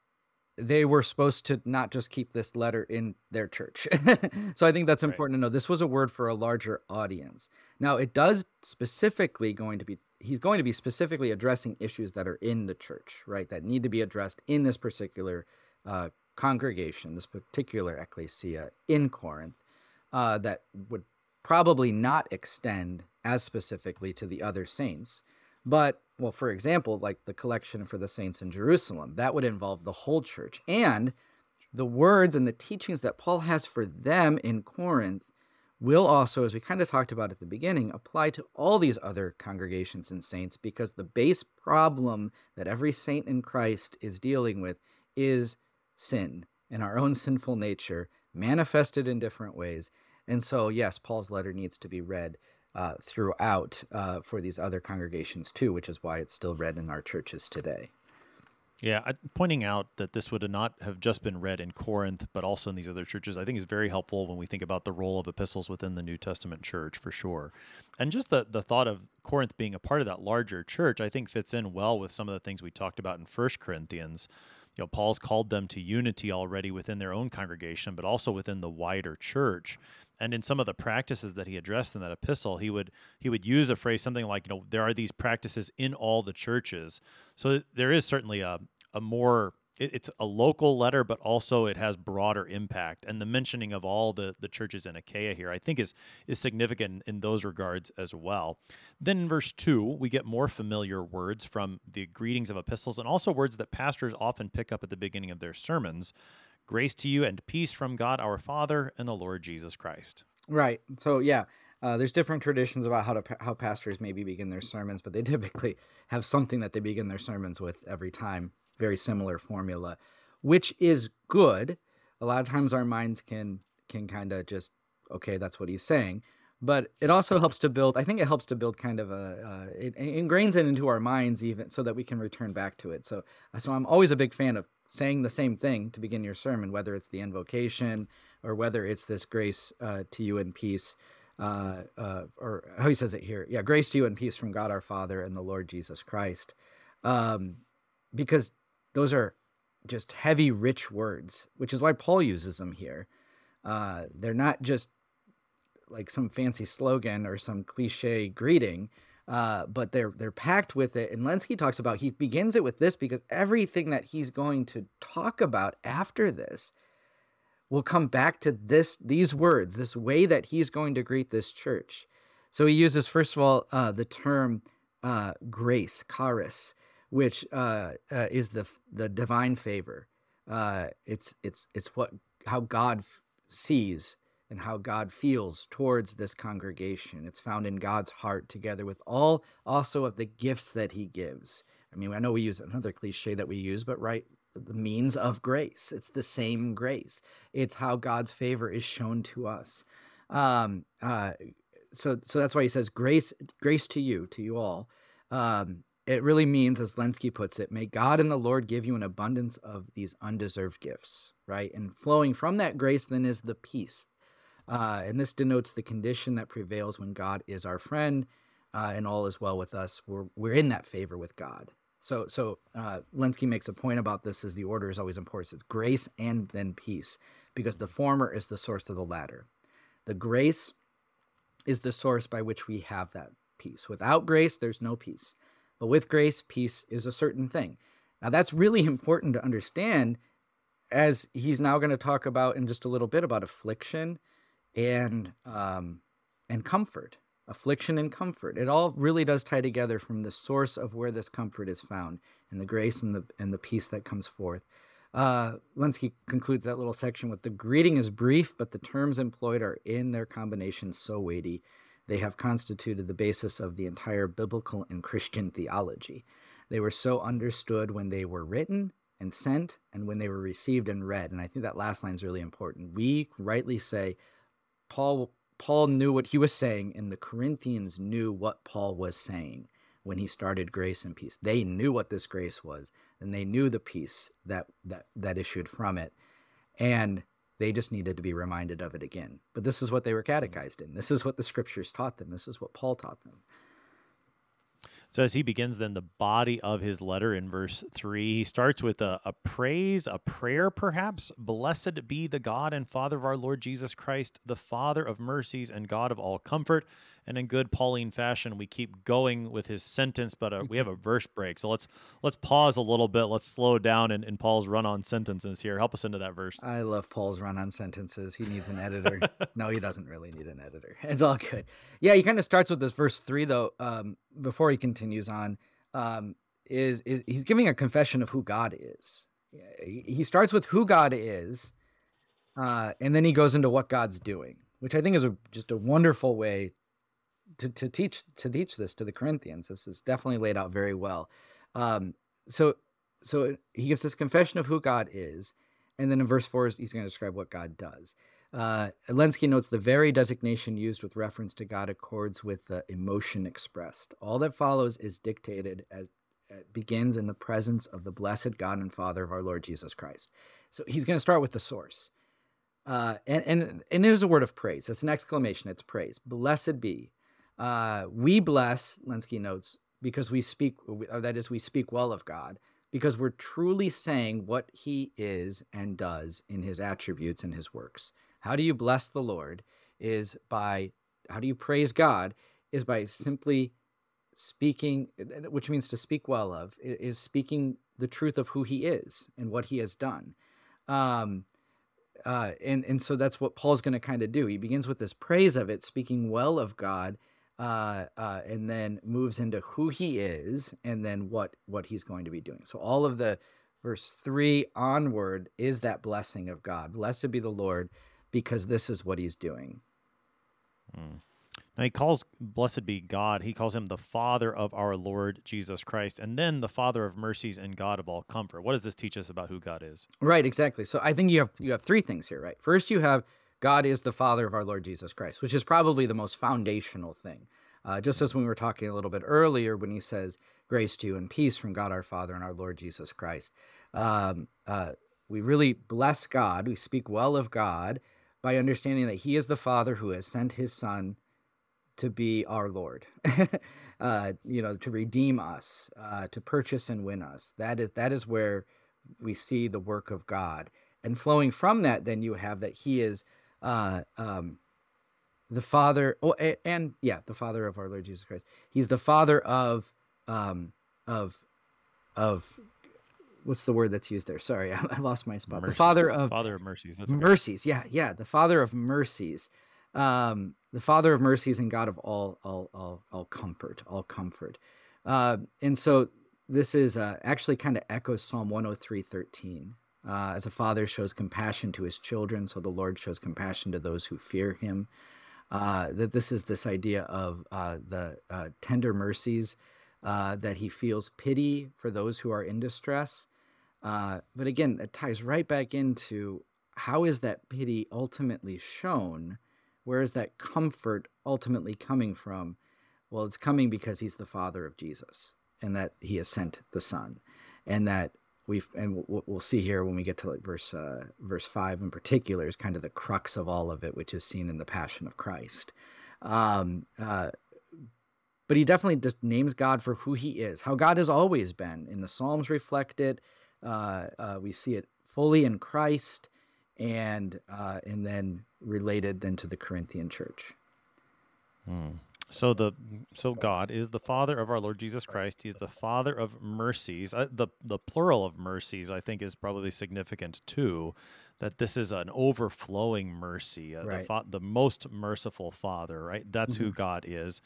they were supposed to not just keep this letter in their church. [laughs] so I think that's important right. to know. This was a word for a larger audience. Now, it does specifically going to be he's going to be specifically addressing issues that are in the church, right? That need to be addressed in this particular uh, congregation, this particular ecclesia in Corinth, uh, that would probably not extend as specifically to the other saints. But, well, for example, like the collection for the saints in Jerusalem, that would involve the whole church. And the words and the teachings that Paul has for them in Corinth will also, as we kind of talked about at the beginning, apply to all these other congregations and saints because the base problem that every saint in Christ is dealing with is sin and our own sinful nature manifested in different ways. And so, yes, Paul's letter needs to be read uh, throughout uh, for these other congregations too, which is why it's still read in our churches today. Yeah, I, pointing out that this would not have just been read in Corinth, but also in these other churches, I think is very helpful when we think about the role of epistles within the New Testament church, for sure. And just the the thought of Corinth being a part of that larger church, I think fits in well with some of the things we talked about in First Corinthians. You know, Paul's called them to unity already within their own congregation, but also within the wider church and in some of the practices that he addressed in that epistle he would he would use a phrase something like you know there are these practices in all the churches. So there is certainly a, a more it, it's a local letter but also it has broader impact. And the mentioning of all the the churches in achaia here i think is is significant in those regards as well. Then in verse 2 we get more familiar words from the greetings of epistles and also words that pastors often pick up at the beginning of their sermons Grace to you and peace from God our Father and the Lord Jesus Christ. Right. So yeah, uh, there's different traditions about how to how pastors maybe begin their sermons, but they [laughs] typically have something that they begin their sermons with every time. Very similar formula, which is good. A lot of times our minds can can kind of just okay, that's what he's saying. But it also helps to build. I think it helps to build kind of a. Uh, it, ingrains it into our minds even so that we can return back to it. So so I'm always a big fan of saying the same thing to begin your sermon, whether it's the invocation or whether it's this grace uh, to you and peace, uh, uh, or how he says it here. Yeah, grace to you and peace from God our Father and the Lord Jesus Christ. Um, because those are just heavy, rich words, which is why Paul uses them here. Uh, they're not just like some fancy slogan or some cliche greeting. Uh, but they're they're packed with it. And Lenski talks about he begins it with this because everything that he's going to talk about after this will come back to this these words, this way that he's going to greet this church. So he uses first of all uh, the term uh, grace, charis, which uh, uh, is the the divine favor. it's it's it's what how God sees and how God feels towards this congregation. It's found in God's heart together with all also of the gifts that he gives. I mean, I know we use another cliche that we use, but right, the means of grace. It's the same grace. It's how God's favor is shown to us. Um, uh, so so that's why he says grace grace to you to you all. Um, it really means, as Lenski puts it, may God and the Lord give you an abundance of these undeserved gifts, right? And flowing from that grace then is the peace. Uh, and this denotes the condition that prevails when God is our friend uh, and all is well with us. We're, we're in that favor with God. So, so uh, Lenski makes a point about this as the order is always important. It's grace and then peace, because the former is the source of the latter. The grace is the source by which we have that peace. Without grace, there's no peace. But with grace, peace is a certain thing. Now, that's really [laughs] important to understand as he's now going to talk about in just a little bit about affliction and um, and comfort affliction and comfort it all really does tie together from the source of where this comfort is found and the grace and the and the peace that comes forth uh, Lenski concludes that little section with the greeting is brief, but the terms employed are in their combination so weighty they have constituted the basis of the entire biblical and Christian theology. They were so understood when they were written and sent and when they were received and read. And I think that last line is really important. We rightly say Paul Paul knew what he was saying and the Corinthians knew what Paul was saying when he started grace and peace. They knew what this grace was and they knew the peace that that that issued from it. And they just needed to be reminded of it again. But this is what they were mm-hmm. catechized in. This is what the scriptures taught them. This is what Paul taught them. So as he begins then the body of his letter in verse 3, he starts with a, a, praise, a prayer perhaps. Blessed be the God and Father of our Lord Jesus Christ, the Father of mercies and God of all comfort, and in good Pauline fashion, we keep going with his sentence, but uh, we have a verse break. So let's let's pause a little bit. Let's slow down in, in Paul's run on sentences here. Help us into that verse. I love Paul's run on sentences. He needs an editor. [laughs] no, he doesn't really need an editor. [laughs] It's all good. Yeah, he kind of starts with this verse three though. Um, before he continues on, um, is, is he's giving a confession of who God is. He starts with who God is, uh, and then he goes into what God's doing, which I think is a, just a wonderful way to, to teach to teach this to the Corinthians. This is definitely laid out very well. Um, so so he gives this confession of who God is, and then in verse four he's going to describe what God does. Uh, Lenski notes the very designation used with reference to God accords with the emotion expressed. All that follows is dictated as begins in the presence of the blessed God and Father of our Lord Jesus Christ. So he's going to start with the source. Uh, and, and, and it is a word of praise. It's an exclamation. It's praise. Blessed be uh, we bless, Lenski notes, because we speak, that is, we speak well of God, because we're truly saying what he is and does in his attributes and his works. How do you bless the Lord? Is by, how do you praise God? Is by simply speaking, which means to speak well of, is speaking the truth of who he is and what he has done. Um, uh, and and so that's what Paul's going to kind of do. He begins with this praise of it, speaking well of God, uh, uh, and then moves into who he is and then what what he's going to be doing. So all of the verse three onward is that blessing of God. Blessed be the Lord, because this is what he's doing. Mm. Now he calls blessed be God. He calls him the Father of our Lord Jesus Christ, and then the Father of mercies and God of all comfort. What does this teach us about who God is? Right, exactly. So I think you have you have three things here, right? First, you have God is the Father of our Lord Jesus Christ, which is probably the most foundational thing. Uh, just as we were talking a little bit earlier when he says, Grace to you and peace from God our Father and our Lord Jesus Christ. Um, uh, we really bless God. We speak well of God by understanding that He is the Father who has sent His Son to be our Lord, [laughs] uh, you know, to redeem us, uh, to purchase and win us. That is that is where we see the work of God. And flowing from that, then you have that He is uh, um, the Father. Oh, and, and, yeah, the Father of our Lord Jesus Christ. He's the Father of um, of of what's the word that's used there? Sorry, I, [laughs] I lost my spot. Mercies. The Father of Father of mercies. That's okay. mercies. Yeah, yeah. The Father of mercies. Um, the Father of mercies and God of all all all, all comfort, all comfort. Uh, and so this is uh, actually kind of echoes Psalm 103, 13. Uh, as a father shows compassion to his children, so the Lord shows compassion to those who fear him. Uh, that this is this idea of uh, the uh, tender mercies, uh, that he feels pity for those who are in distress. Uh, but again, it ties right back into how is that pity ultimately shown where is that comfort ultimately coming from? Well, it's coming because he's the father of Jesus and that he has sent the son and that we've and we'll see here when we get to like verse uh, verse 5 in particular is kind of the crux of all of it which is seen in the passion of Christ. Um, uh, but he definitely just names God for who he is, how God has always been. In the Psalms reflect it. Uh, uh, we see it fully in Christ, and uh, and then related then to the Corinthian church. Hmm. So the so God is the Father of our Lord Jesus Christ. He's the Father of mercies. Uh, the the plural of mercies, I think, is probably significant too. That this is an overflowing mercy, uh, Right. the fa- the most merciful Father. Right, that's who Mhm. God is,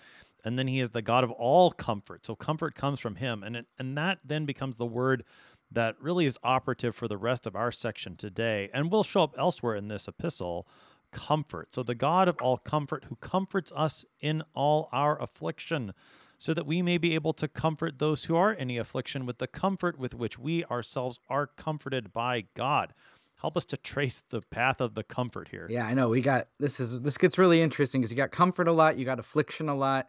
and then He is the God of all comfort. So comfort comes from Him, and it, and that then becomes the word that really is operative for the rest of our section today, and will show up elsewhere in this epistle comfort. So the God of all comfort who comforts us in all our affliction, so that we may be able to comfort those who are in any affliction with the comfort with which we ourselves are comforted by God. Help us to trace the path of the comfort here. Yeah, I know. We got this is this gets really interesting because you got comfort a lot, you got affliction a lot,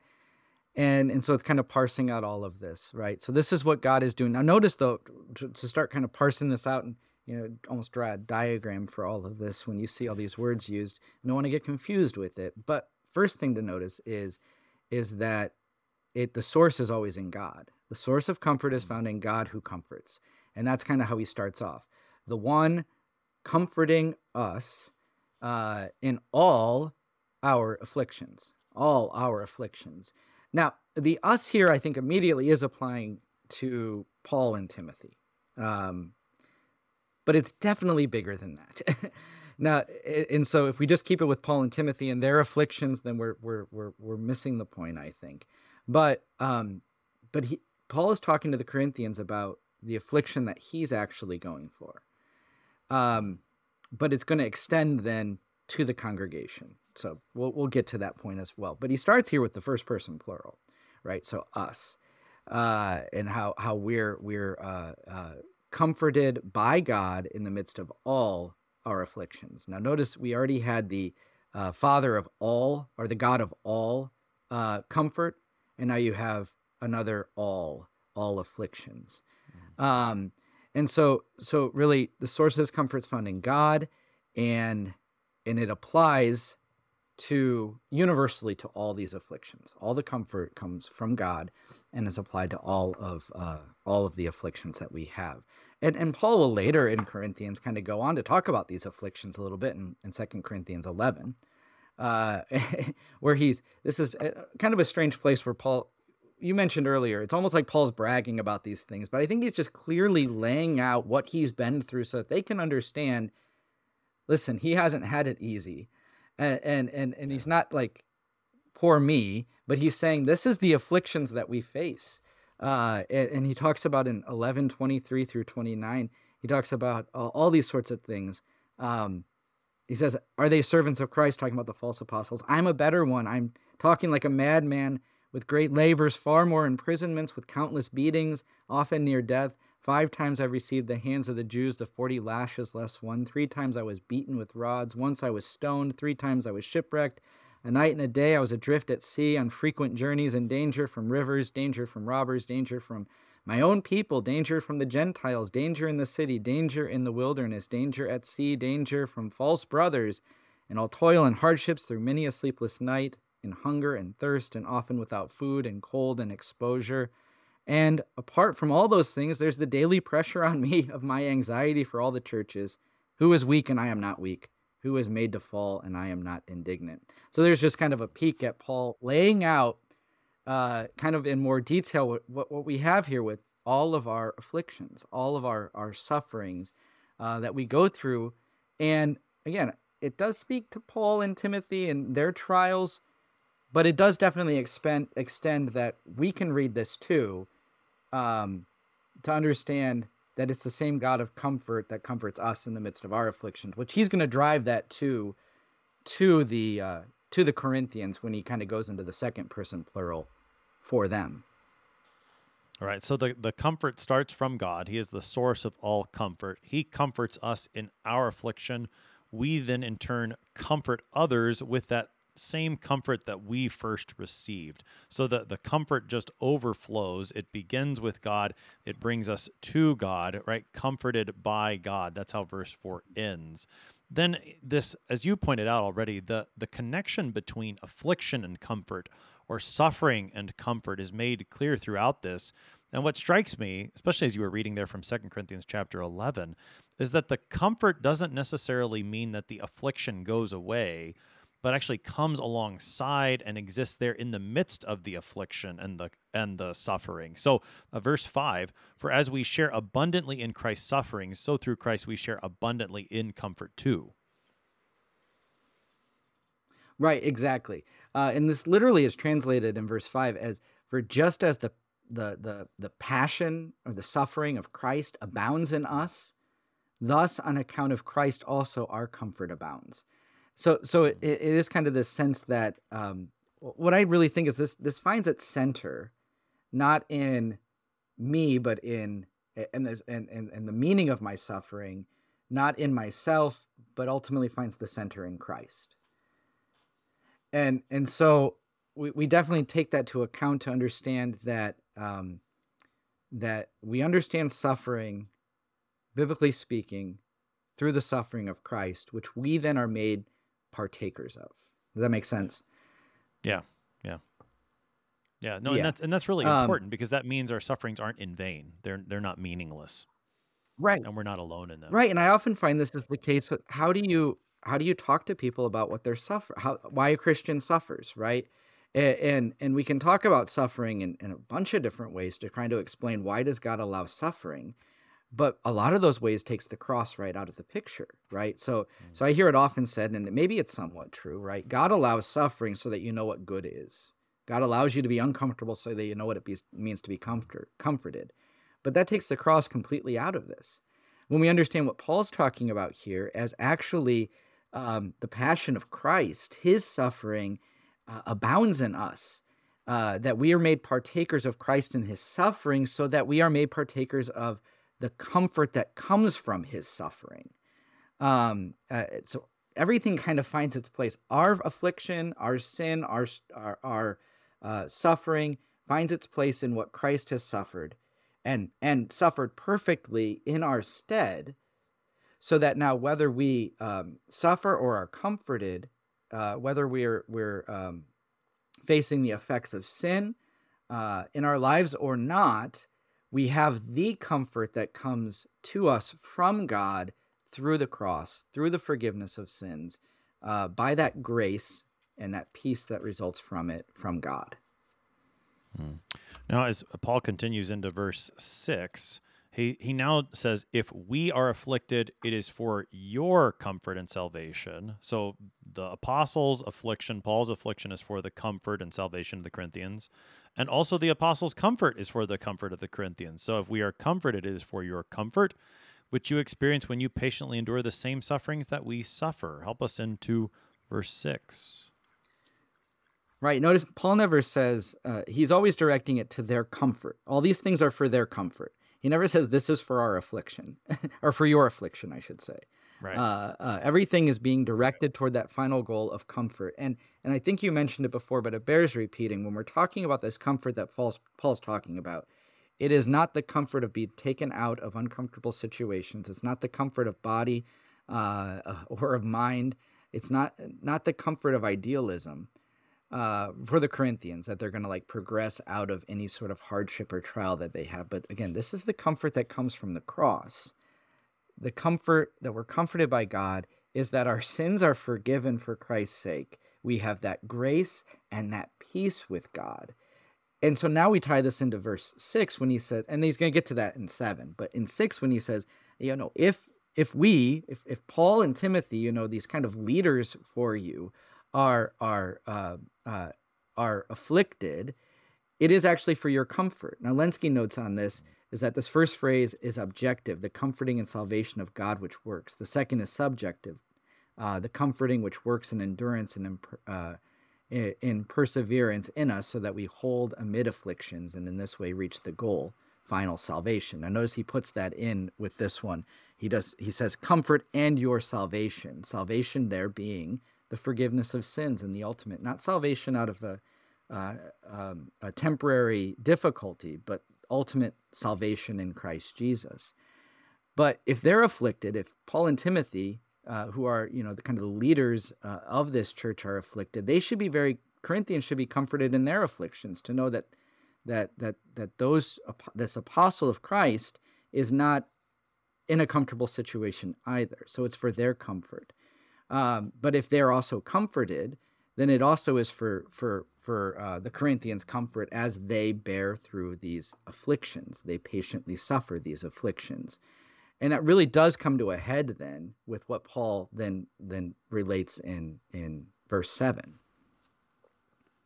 and and so it's kind of parsing out all of this, right? So this is what God is doing. Now, notice though, to, to start kind of parsing this out and you know almost draw a diagram for all of this when you see all these words used. You don't want to get confused with it. But first thing to notice is is that it the source is always in God. The source of comfort is found in God who comforts, and that's kind of how he starts off. The one comforting us uh, in all our afflictions, all our afflictions. Now, the us here, I think, immediately is applying to Paul and Timothy, um, but it's definitely bigger than that. [laughs] now, and so if we just keep it with Paul and Timothy and their afflictions, then we're we're we're we're missing the point, I think. But um, but he Paul is talking to the Corinthians about the affliction that he's actually going for um, but it's going to extend then to the congregation. So we'll we'll get to that point as well. But he starts here with the first person plural, right? So us, uh, and how how we're we're uh, uh, comforted by God in the midst of all our afflictions. Now notice we already had the uh, Father of all, or the God of all uh, comfort, and now you have another all all afflictions. Um, and so so really the source of this comfort is found in god and and it applies to universally to all these afflictions all the comfort comes from god and is applied to all of uh, all of the afflictions that we have and and paul will later in corinthians kind of go on to talk about these afflictions a little bit in, in 2 corinthians 11 uh, [laughs] where he's this is uh, kind of a strange place where paul you mentioned earlier, it's almost like Paul's bragging about these things, but I think he's just clearly laying out what he's been through so that they can understand. Listen, he hasn't had it easy, and and and, and he's not like poor me, but he's saying this is the afflictions that we face. Uh, and, and he talks about in eleven twenty three through twenty nine. He talks about all, all these sorts of things. Um, he says, "Are they servants of Christ?" Talking about the false apostles. I'm a better one. I'm talking like a madman with great labors, far more imprisonments, with countless beatings, often near death. Five times I received the hands of the Jews the forty lashes less one. Three times I was beaten with rods. Once I was stoned. Three times I was shipwrecked. A night and a day I was adrift at sea on frequent journeys in danger from rivers, danger from robbers, danger from my own people, danger from the Gentiles, danger in the city, danger in the wilderness, danger at sea, danger from false brothers, and all toil and hardships through many a sleepless night, in hunger and thirst, and often without food, and cold and exposure. And apart from all those things, there's the daily pressure on me [laughs] of my anxiety for all the churches. Who is weak and I am not weak? Who is made to fall and I am not indignant? So there's just kind of a peek at Paul laying out, uh, kind of in more detail, what, what, what we have here with all of our afflictions, all of our, our sufferings uh, that we go through. And again, it does speak to Paul and Timothy and their trials, but it does definitely expend, extend that we can read this too um, to understand that it's the same God of comfort that comforts us in the midst of our afflictions, which he's going to drive that to to the uh, to the Corinthians when he kind of goes into the second person plural for them. All right. So the, the comfort starts from God. He is the source of all comfort. He comforts us in our affliction. We then, in turn, comfort others with that same comfort that we first received. So that the comfort just overflows. It begins with God, it brings us to God, right? Comforted by God. That's how verse 4 ends. Then this as you pointed out already, the the connection between affliction and comfort or suffering and comfort is made clear throughout this. And what strikes me, especially as you were reading there from 2 Corinthians chapter 11, is that the comfort doesn't necessarily mean that the affliction goes away, but actually comes alongside and exists there in the midst of the affliction and the and the suffering. So, uh, verse 5, for as we share abundantly in Christ's sufferings, so through Christ we share abundantly in comfort too. Right, exactly. Uh, and this literally is translated in verse 5 as for just as the the the the passion or the suffering of Christ abounds in us, thus on account of Christ also our comfort abounds. So so it, it is kind of this sense that um, what I really think is this this finds its center, not in me, but in and this and, and and the meaning of my suffering, not in myself, but ultimately finds the center in Christ. And and so we, we definitely take that to account to understand that um, that we understand suffering, biblically speaking, through the suffering of Christ, which we then are made partakers of. Does that make sense? Yeah, yeah, yeah. No, yeah. and that's and that's really um, important because that means our sufferings aren't in vain. They're they're not meaningless. Right. And we're not alone in them. Right. And I often find this is the case. How do you how do you talk to people about what they're suffer how why a Christian suffers, right? And, and and we can talk about suffering in, in a bunch of different ways to try to explain why does God allow suffering but a lot of those ways takes the cross right out of the picture right? So mm. so i hear it often said and maybe it's somewhat true right? God allows suffering so that you know what good is. God allows you to be uncomfortable so that you know what it be, means to be comfort, comforted. But that takes the cross completely out of this. When we understand what paul's talking about here as actually um, the passion of christ his suffering uh, abounds in us uh, that we are made partakers of christ in his suffering so that we are made partakers of the comfort that comes from his suffering. Um, uh, so everything kind of finds its place. Our affliction, our sin, our our, our uh, suffering finds its place in what Christ has suffered, and and suffered perfectly in our stead, so that now whether we um, suffer or are comforted, uh, whether we're we're um, facing the effects of sin uh, in our lives or not, we have the comfort that comes to us from God through the cross, through the forgiveness of sins, uh, by that grace and that peace that results from it from God. Hmm. Now, as Paul continues into verse 6, he, he now says, If we are afflicted, it is for your comfort and salvation. So the apostles' affliction, Paul's affliction, is for the comfort and salvation of the Corinthians. And also the apostles' comfort is for the comfort of the Corinthians. So if we are comforted, it is for your comfort, which you experience when you patiently endure the same sufferings that we suffer. Help us into verse 6. Right. Notice Paul never says, uh, he's always directing it to their comfort. All these things are for their comfort. He never says, this is for our affliction, [laughs] or for your affliction, I should say. Right. Uh, uh, everything is being directed toward that final goal of comfort. And and I think you mentioned it before, but it bears repeating. When we're talking about this comfort that Paul's, Paul's talking about, it is not the comfort of being taken out of uncomfortable situations. It's not the comfort of body uh, or of mind. It's not not the comfort of idealism uh, for the Corinthians that they're going to like progress out of any sort of hardship or trial that they have. But again, this is the comfort that comes from the cross the comfort that we're comforted by God is that our sins are forgiven for Christ's sake. We have that grace and that peace with God. And so now we tie this into verse 6 when he says and he's going to get to that in 7, but in 6 when he says, you know, if if we if, if Paul and Timothy, you know, these kind of leaders for you are are uh, uh, are afflicted, it is actually for your comfort. Now Lenski notes on this is that this first phrase is objective, the comforting and salvation of God which works. The second is subjective, uh, the comforting which works in endurance and in, uh, in perseverance in us so that we hold amid afflictions and in this way reach the goal, final salvation. Now notice he puts that in with this one. He does he says comfort and your salvation. Salvation there being the forgiveness of sins and the ultimate, not salvation out of a, uh, um, a temporary difficulty, but ultimate salvation in Christ Jesus. But if they're afflicted, if Paul and Timothy, uh, who are you know the kind of the leaders uh, of this church, are afflicted, they should be very Corinthians should be comforted in their afflictions to know that that that that those this apostle of Christ is not in a comfortable situation either. So it's for their comfort. Um, but if they're also comforted, then it also is for for for uh, the Corinthians' comfort as they bear through these afflictions. They patiently suffer these afflictions, and that really does come to a head then with what Paul then then relates in in verse seven.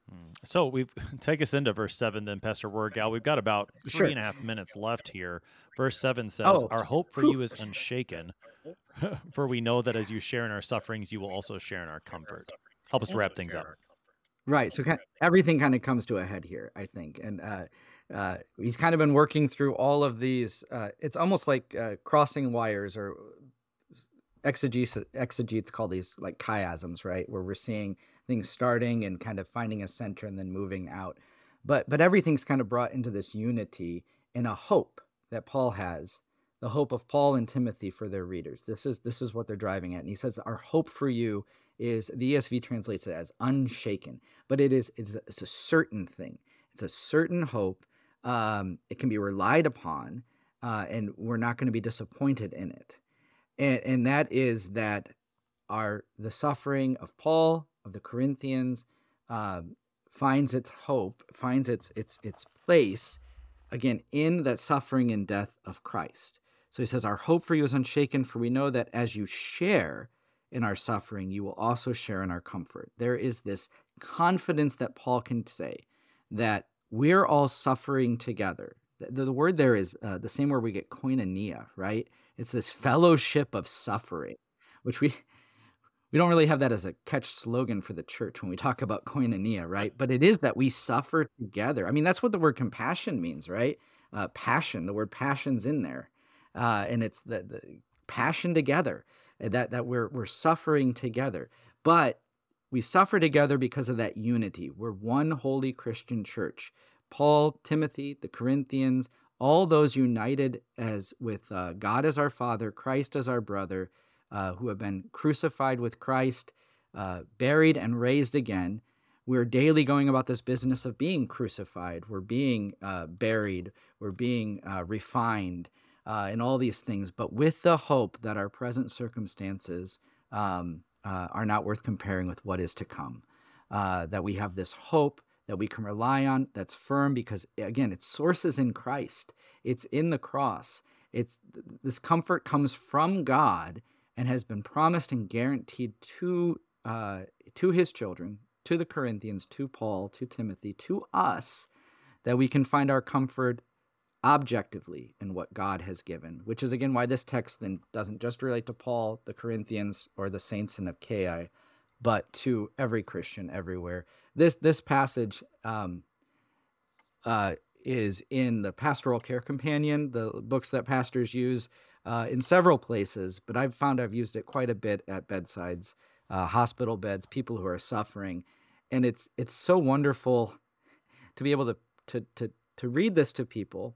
Hmm. So we've [laughs] take us into verse seven, then Pastor Wirgau. We've got about three Sure. and a half minutes left here. Verse seven says, Oh, "Our hope for you is unshaken, [laughs] for we know that as you share in our sufferings, you will also share in our comfort." Help us to wrap things up. Right. So ki- everything kind of comes to a head here, I think. And uh, uh, he's kind of been working through all of these. Uh, it's almost like uh, crossing wires or exegetes, exegetes call these like chiasms, right? Where we're seeing things starting and kind of finding a center and then moving out. But but everything's kind of brought into this unity in a hope that Paul has, the hope of Paul and Timothy for their readers. This is this is what they're driving at. And he says our hope for you is the ESV translates it as unshaken, but it is it's a, it's a certain thing. It's a certain hope. Um, it can be relied upon, uh, and we're not going to be disappointed in it. And and that is that our the suffering of Paul of the Corinthians um, finds its hope, finds its its its place again in that suffering and death of Christ. So he says, Our hope for you is unshaken, for we know that as you share in our suffering, you will also share in our comfort. There is this confidence that Paul can say that we're all suffering together. The, the word there is uh, the same word we get koinonia, right? It's this fellowship of suffering, which we we don't really have that as a catch slogan for the church when we talk about koinonia, right? But it is that we suffer together. I mean, that's what the word compassion means, right? Uh, passion. The word passion's in there, uh, and it's the, the passion together. uh, That that we're we're suffering together, but we suffer together because of that unity. We're one holy Christian church. Paul, Timothy, the Corinthians, all those united as with uh, God as our Father, Christ as our brother, uh, who have been crucified with Christ, uh, buried and raised again. We're daily going about this business of being crucified. We're being uh, buried. We're being uh, refined, uh, and all these things, but with the hope that our present circumstances um, uh, are not worth comparing with what is to come. Uh, that we have this hope that we can rely on that's firm because again its sources in christ it's in the cross it's this comfort comes from god and has been promised and guaranteed to uh, to his children to the corinthians to paul to timothy to us that we can find our comfort objectively in what god has given which is again why this text then doesn't just relate to paul the corinthians or the saints in achaia but to every christian everywhere this this passage um, uh, is in the Pastoral Care Companion, the books that pastors use uh, in several places. But I've found I've used it quite a bit at bedsides, uh, hospital beds, people who are suffering, and it's it's so wonderful to be able to to to to read this to people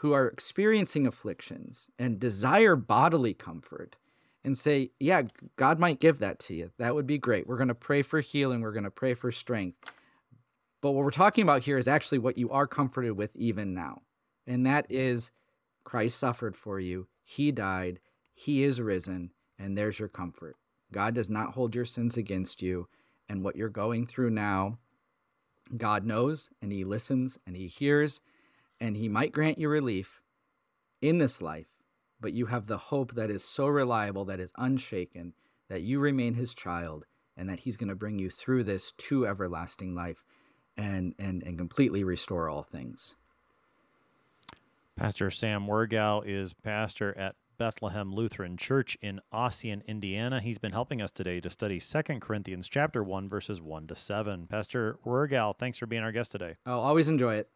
who are experiencing afflictions and desire bodily comfort and say, yeah, God might give that to you. That would be great. We're going to pray for healing. We're going to pray for strength. But what we're talking about here is actually what you are comforted with even now. And that is Christ suffered for you. He died. He is risen. And there's your comfort. God does not hold your sins against you. And what you're going through now, God knows and He listens and He hears and He might grant you relief in this life but you have the hope that is so reliable, that is unshaken, that you remain his child, and that he's going to bring you through this to everlasting life and, and, and completely restore all things. Pastor Sam Wirgau is pastor at Bethlehem Lutheran Church in Ossian, Indiana. He's been helping us today to study 2 Corinthians chapter 1 verses 1 to 7. Pastor Wirgau, thanks for being our guest today. I'll always enjoy it.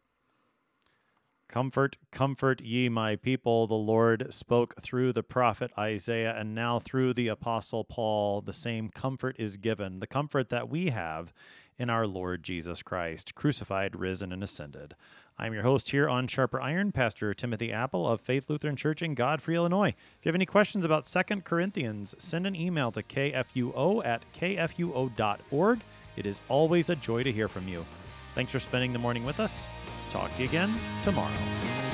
Comfort, comfort ye my people. The Lord spoke through the prophet Isaiah, and now through the apostle Paul, the same comfort is given, the comfort that we have in our Lord Jesus Christ, crucified, risen, and ascended. I'm your host here on Sharper Iron, Pastor Timothy Appel of Faith Lutheran Church in Godfrey, Illinois. If you have any questions about Second Corinthians, send an email to kfuo at kfuo.org. It is always a joy to hear from you. Thanks for spending the morning with us. Talk to you again tomorrow.